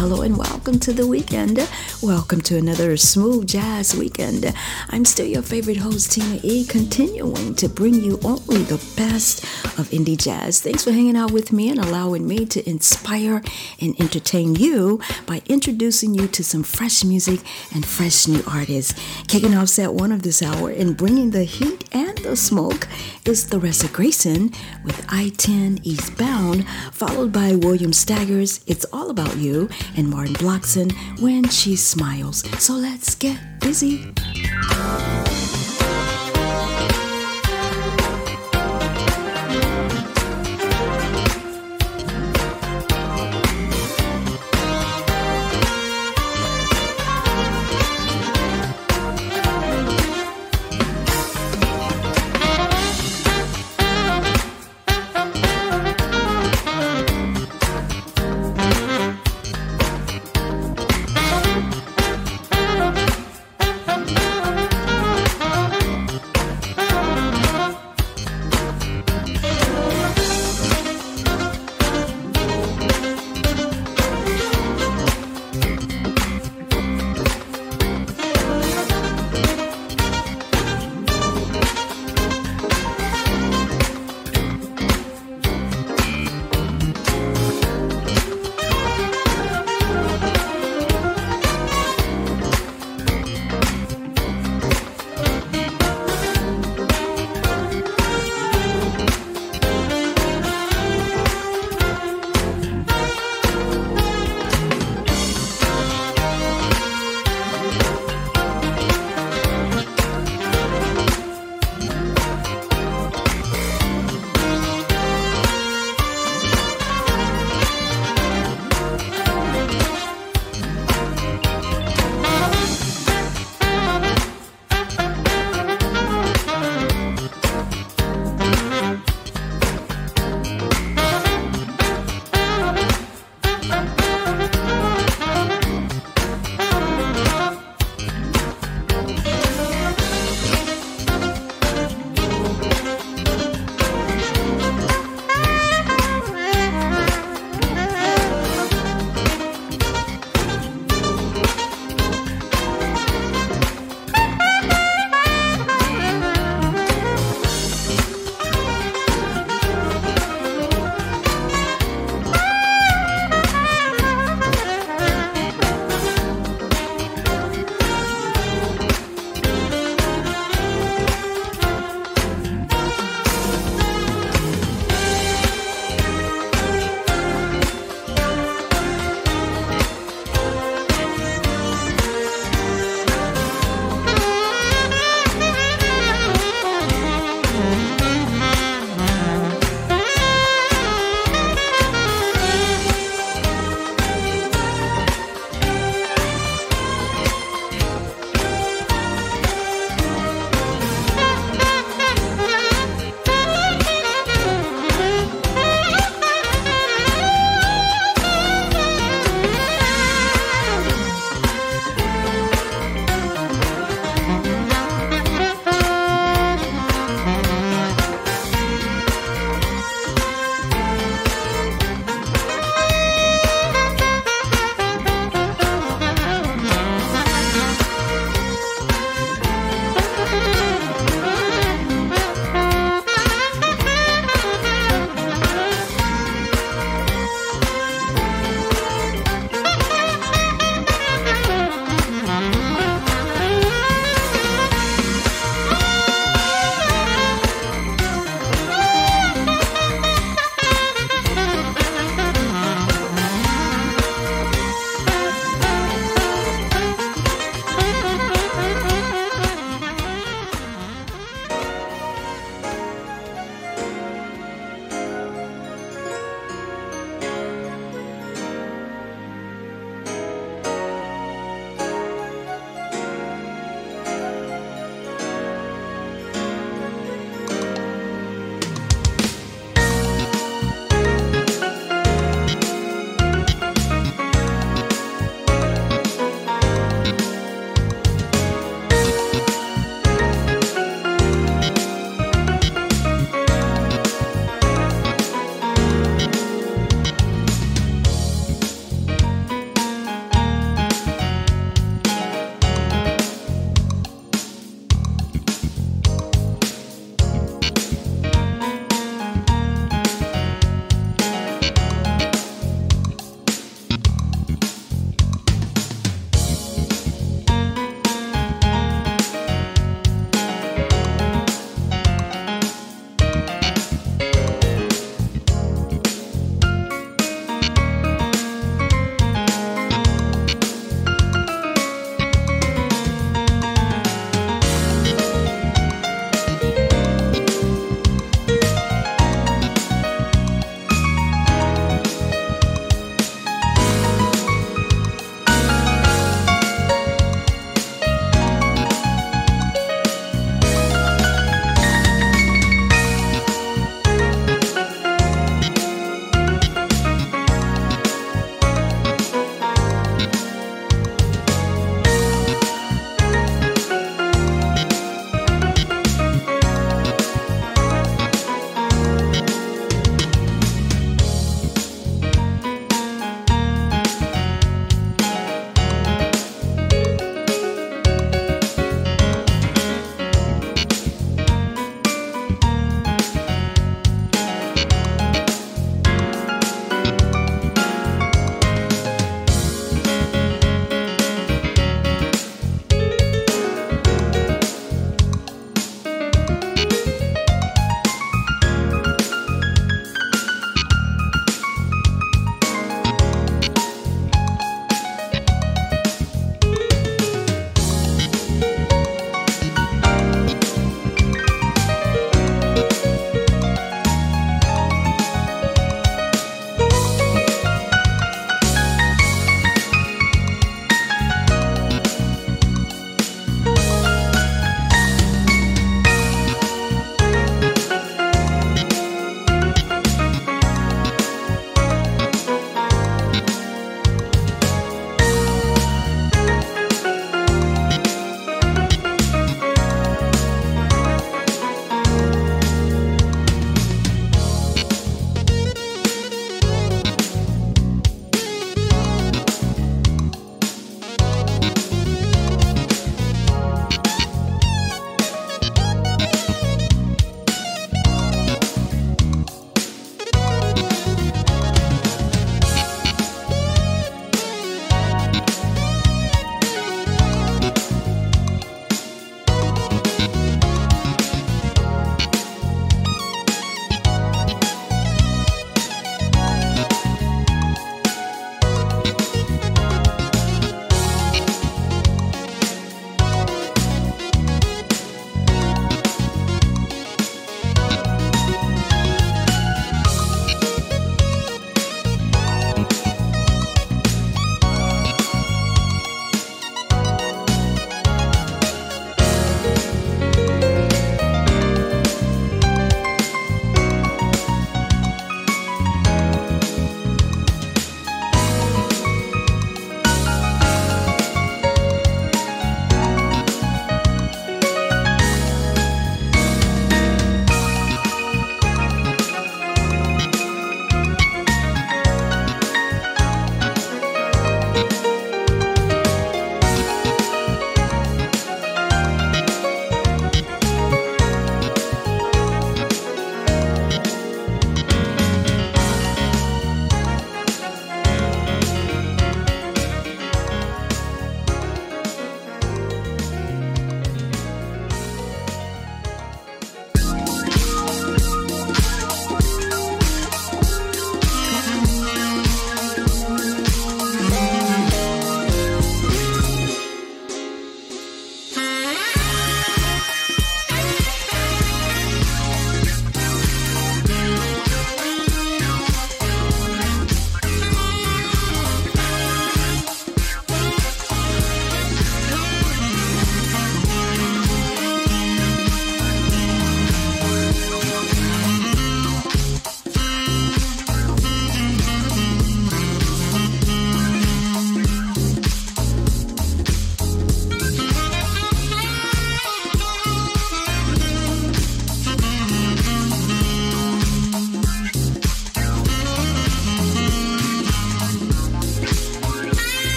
Hello and welcome to the weekend. Welcome to another smooth jazz weekend. I'm still your favorite host, Tina E, continuing to bring you only the best of indie jazz. Thanks for hanging out with me and allowing me to inspire and entertain you by introducing you to some fresh music and fresh new artists. Kicking off set one of this hour and bringing the heat and the smoke is Theresa Grayson with I 10 Eastbound, followed by William Staggers, It's All About You, and Martin Blockson, When She Smiles. So let's get busy.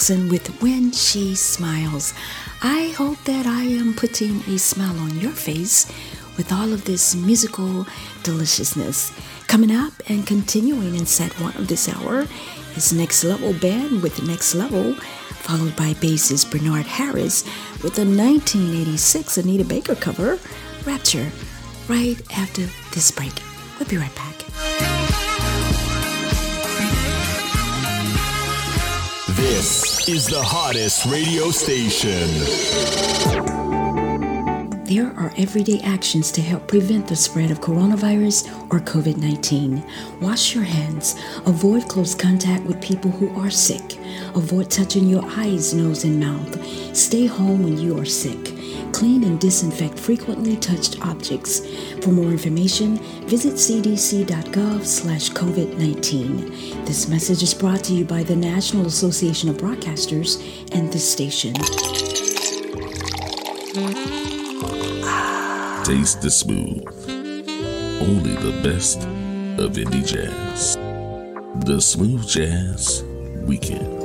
Blockson with When She Smiles. I hope that I am putting a smile on your face with all of this musical deliciousness. Coming up and continuing in set one of this hour is Nex Lev'l Band with Nex Lev'l, followed by bassist Bernard Harris with a 1986 Anita Baker cover, Rapture, right after this break. We'll be right back. This is the hottest radio station. There are everyday actions to help prevent the spread of coronavirus or COVID 19. Wash your hands. Avoid close contact with people who are sick. Avoid touching your eyes, nose, and mouth. Stay home when you are sick. Clean and disinfect frequently touched objects. For more information, visit cdc.gov slash COVID-19. This message is brought to you by the National Association of Broadcasters and this station. Taste the smooth. Only the best of indie jazz. The Smooth Jazz Weekend.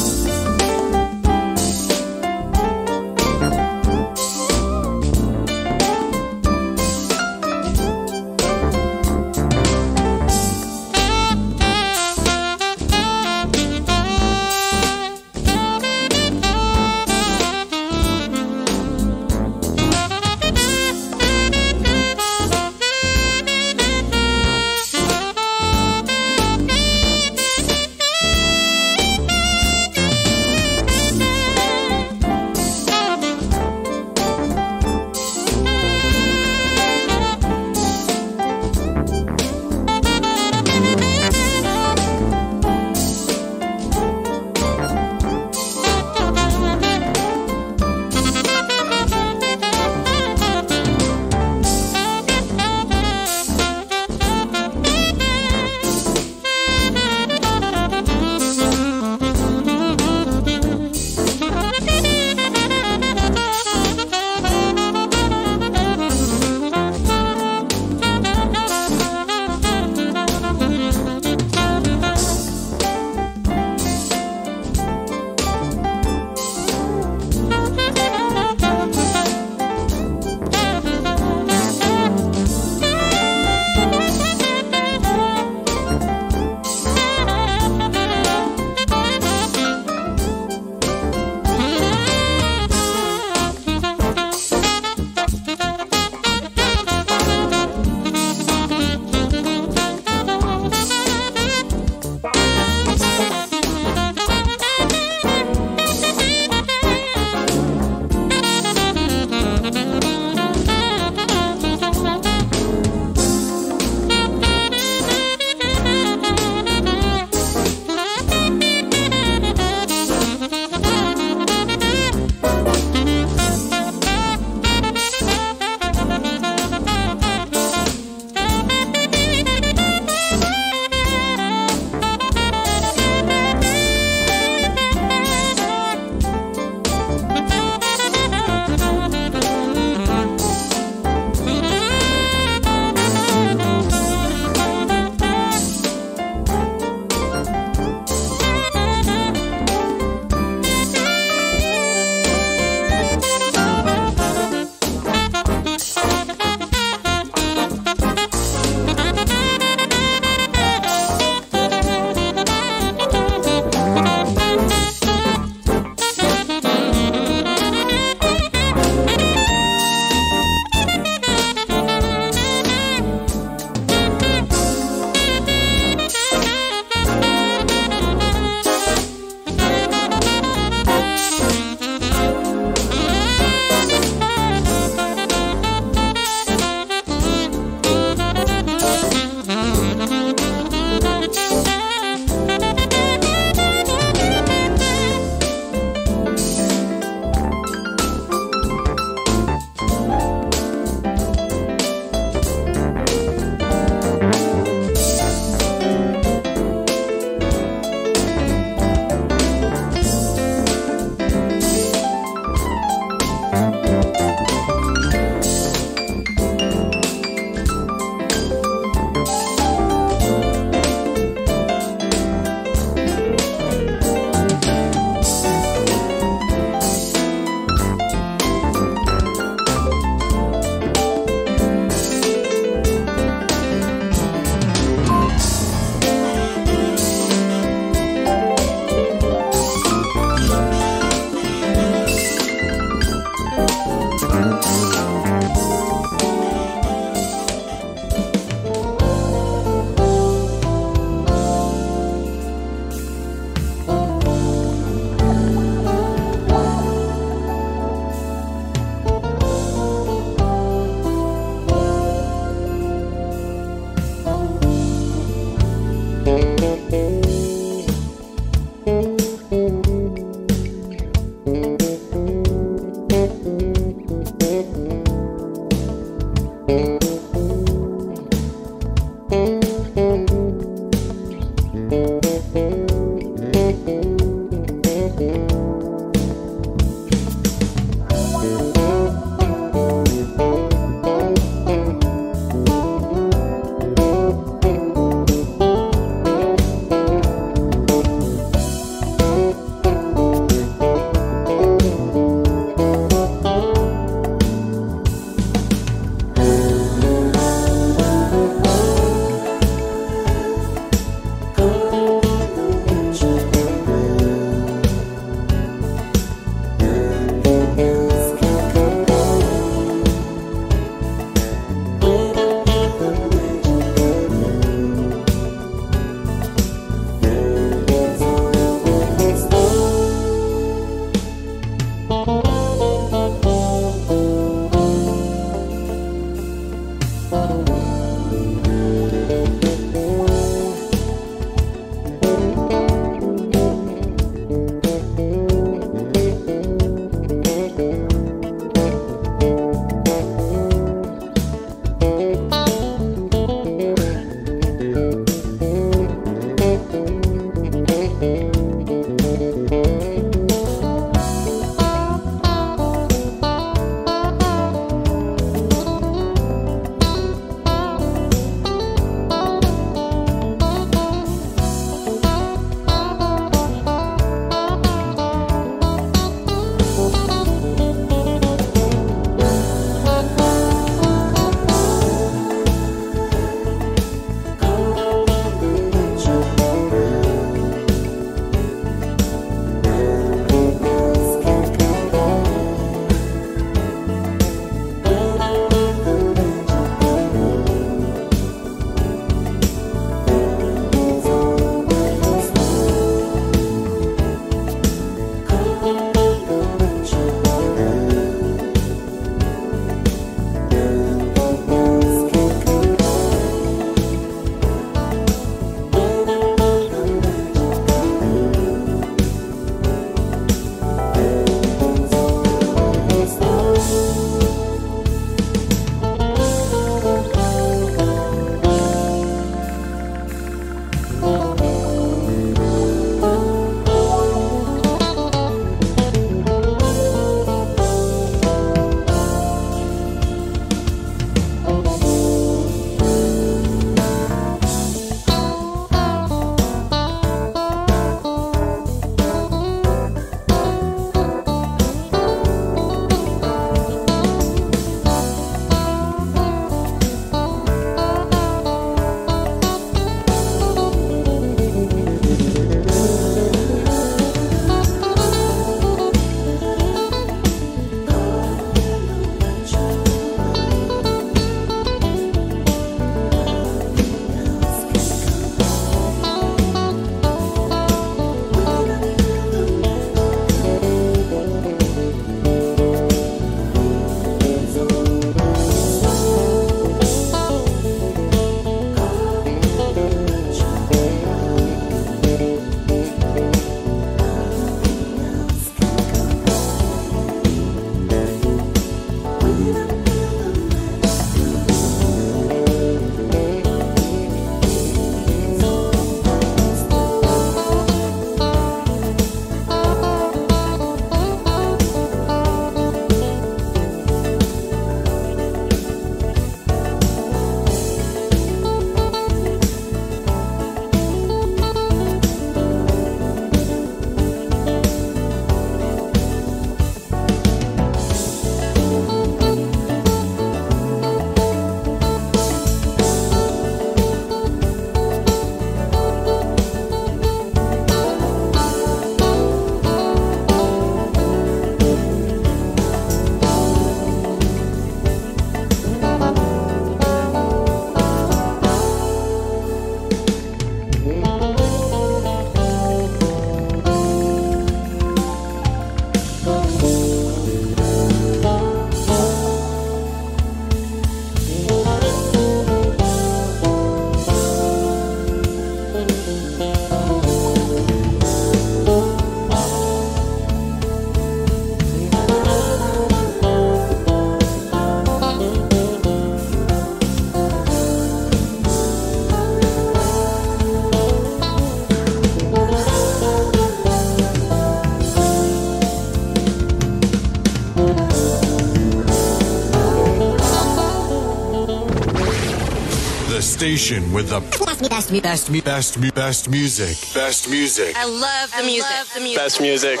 Station with the best, best, best, best, best, best music. Best music. I love the music. Love the music. Best music.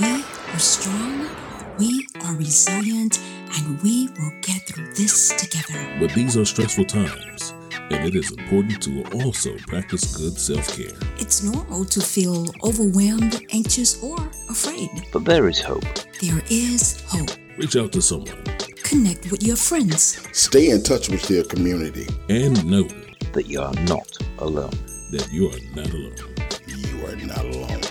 We are strong, we are resilient, and we will get through this together. But these are stressful times, and it is important to also practice good self care. It's normal to feel overwhelmed, anxious, or afraid. But there is hope. There is hope. Reach out to someone Connect with your friends. Stay in touch with your community. and know that you are not alone. that you are not alone. You are not alone.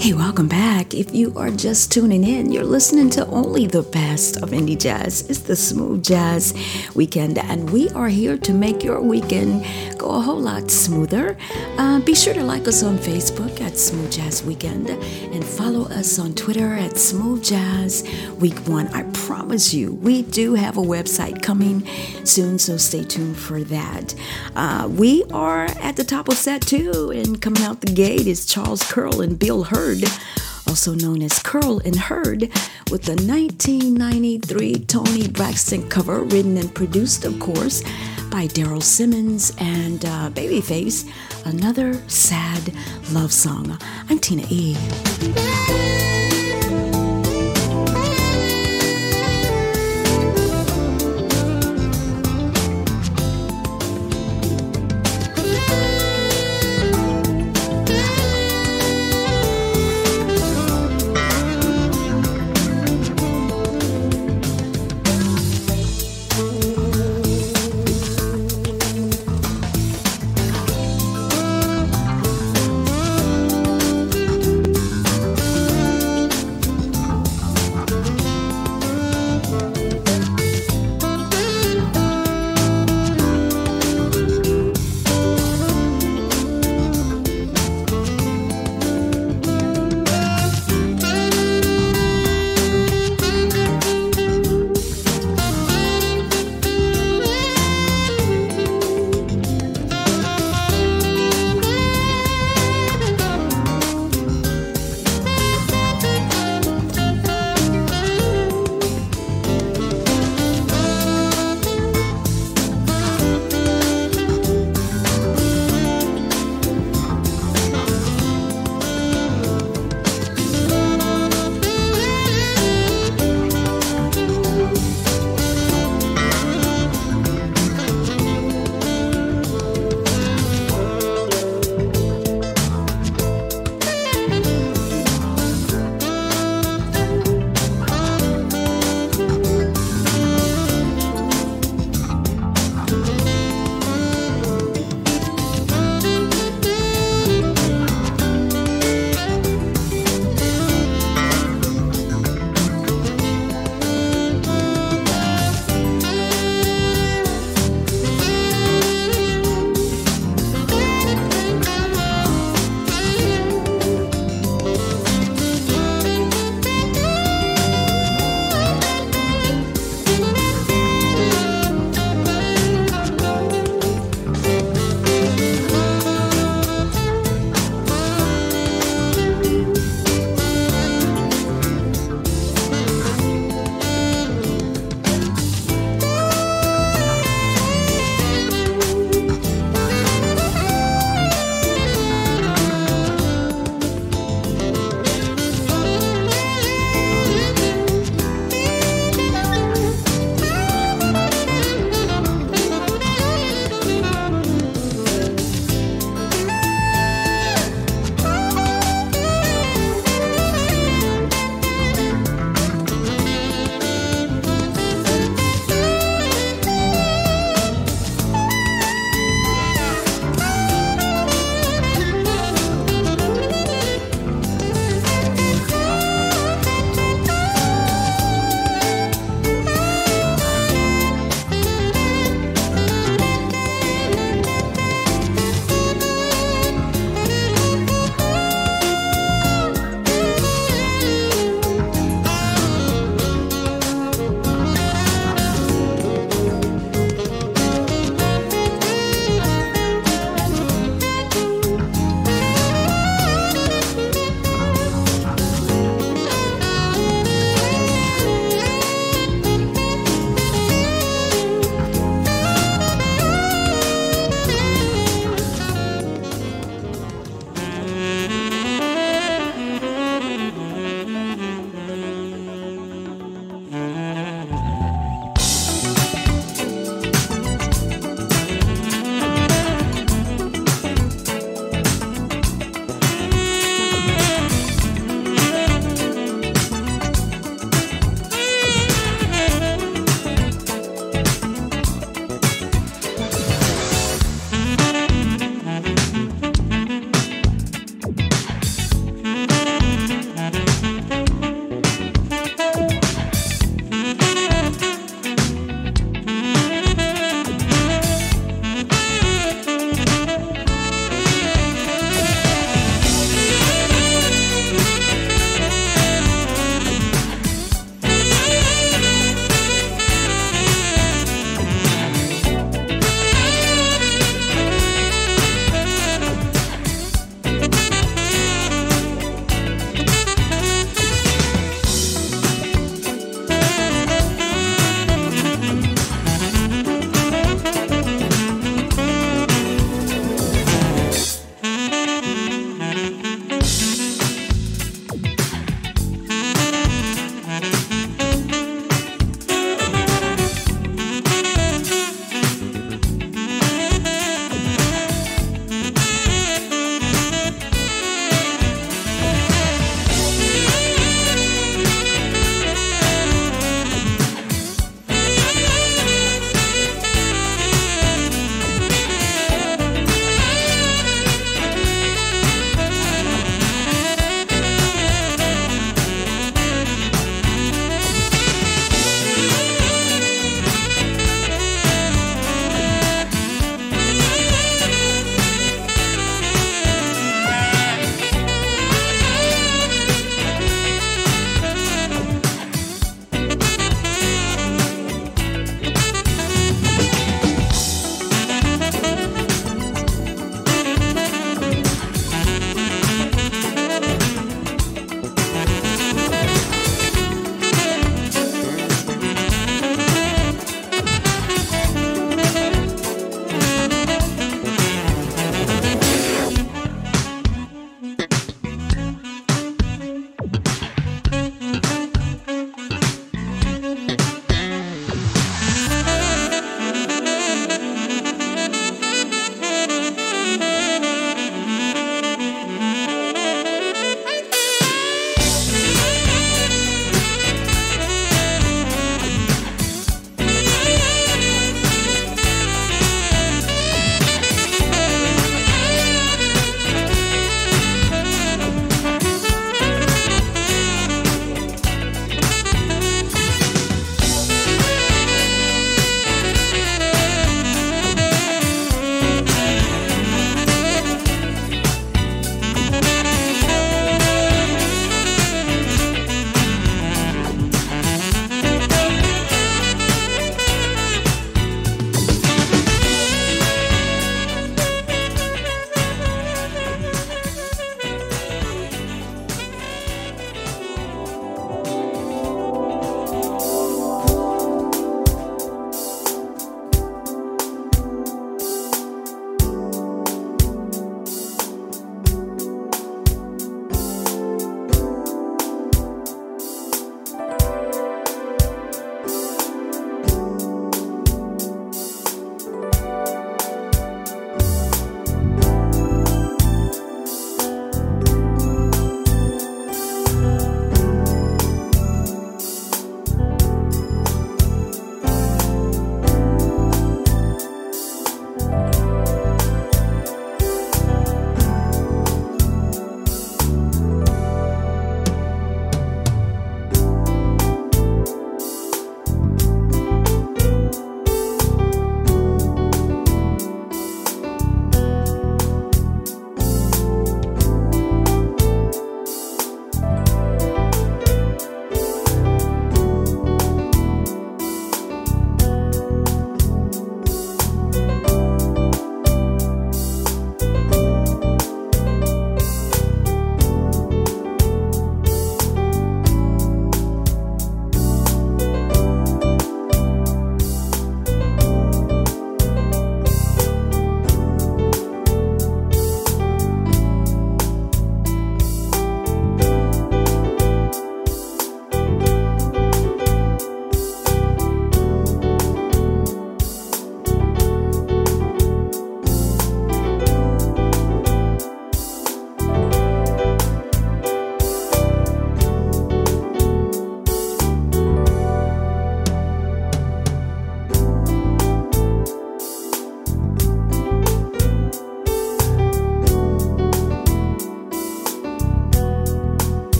Hey, welcome back. If you are just tuning in, you're listening to only the best of indie jazz. It's the Smooth Jazz Weekend, and we are here to make your weekend go a whole lot smoother. Uh, be sure to like us on Facebook at Smooth Jazz Weekend and follow us on Twitter at Smooth Jazz Week One. I promise you, we do have a website coming soon, so stay tuned for that. Uh, we are at the top of set two, and coming out the gate is Charles Curl and Bill Hurd, also known as Curl and Hurd, with the 1993 Toni Braxton cover, written and produced, of course, by Daryl Simmons and uh, Babyface. Another sad love song. I'm Tina E.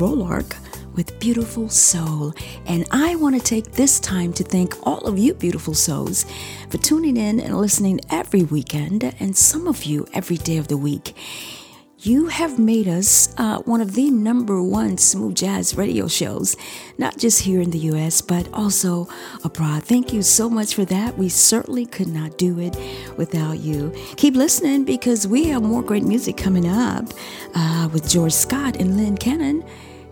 Rolark with Beautiful Soul. And I want to take this time to thank all of you beautiful souls for tuning in and listening every weekend, and some of you every day of the week. You have made us uh, one of the number one smooth jazz radio shows, not just here in the US, but also abroad. Thank you so much for that. We certainly could not do it without you. Keep listening because we have more great music coming up uh, with George Scott and Lynn Cannon.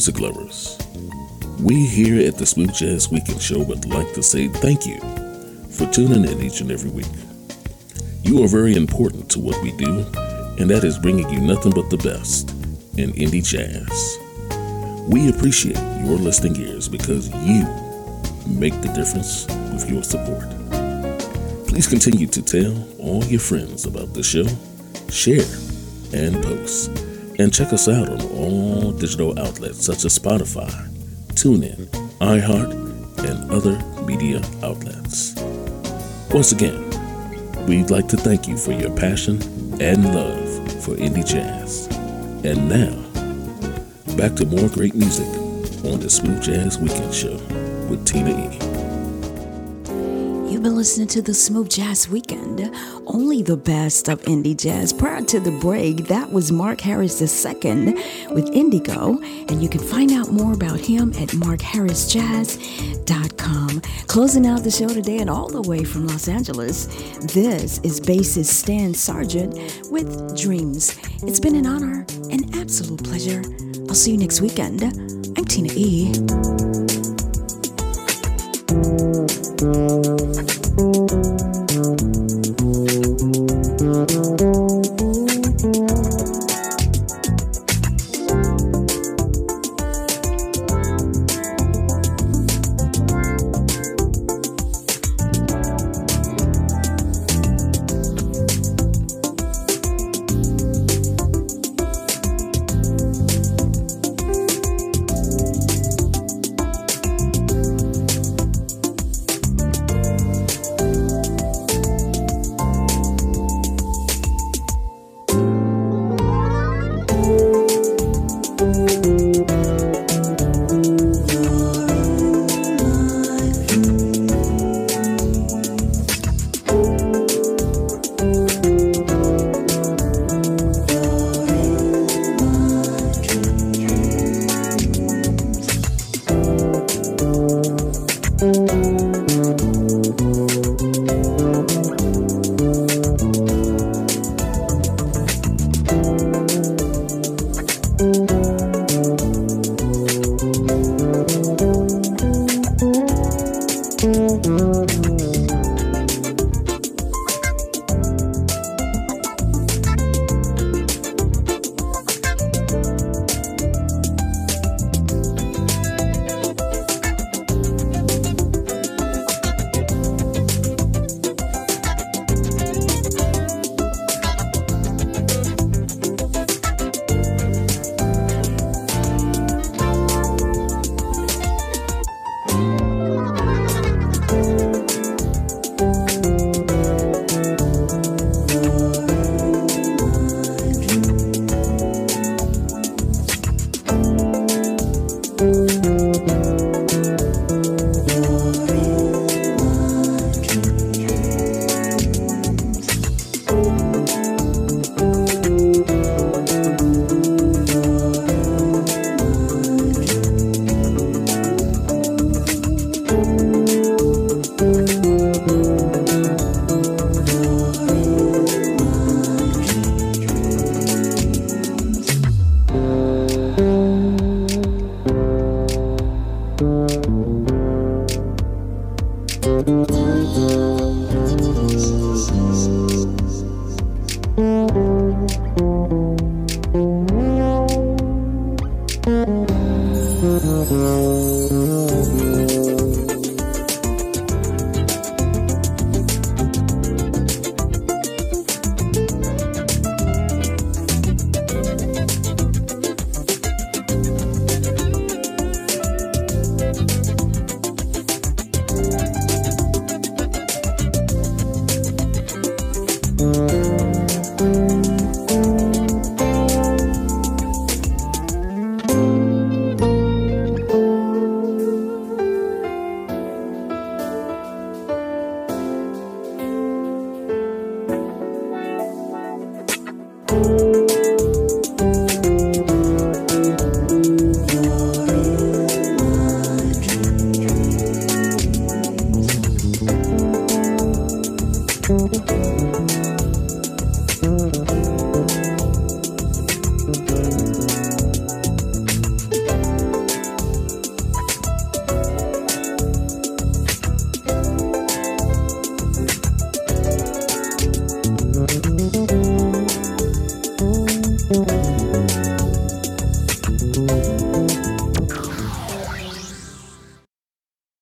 Music lovers. We here at the Smooth Jazz Weekend Show would like to say thank you for tuning in each and every week. You are very important to what we do, and that is bringing you nothing but the best in indie jazz. We appreciate your listening ears because you make the difference with your support. Please continue to tell all your friends about the show, share, and post. And check us out on all digital outlets such as Spotify, TuneIn, iHeart, and other media outlets. Once again, we'd like to thank you for your passion and love for indie jazz. And now, back to more great music on the Smooth Jazz Weekend Show with Tina E. You've been listening to the Smooth Jazz Weekend, only the best of indie jazz. Prior to the break, that was Mark Harris II with Indigo, and you can find out more about him at markharrisjazz.com. Closing out the show today and all the way from Los Angeles, this is bassist Stan Sargeant with Dreams. It's been an honor, an absolute pleasure. I'll see you next weekend. I'm Tina E.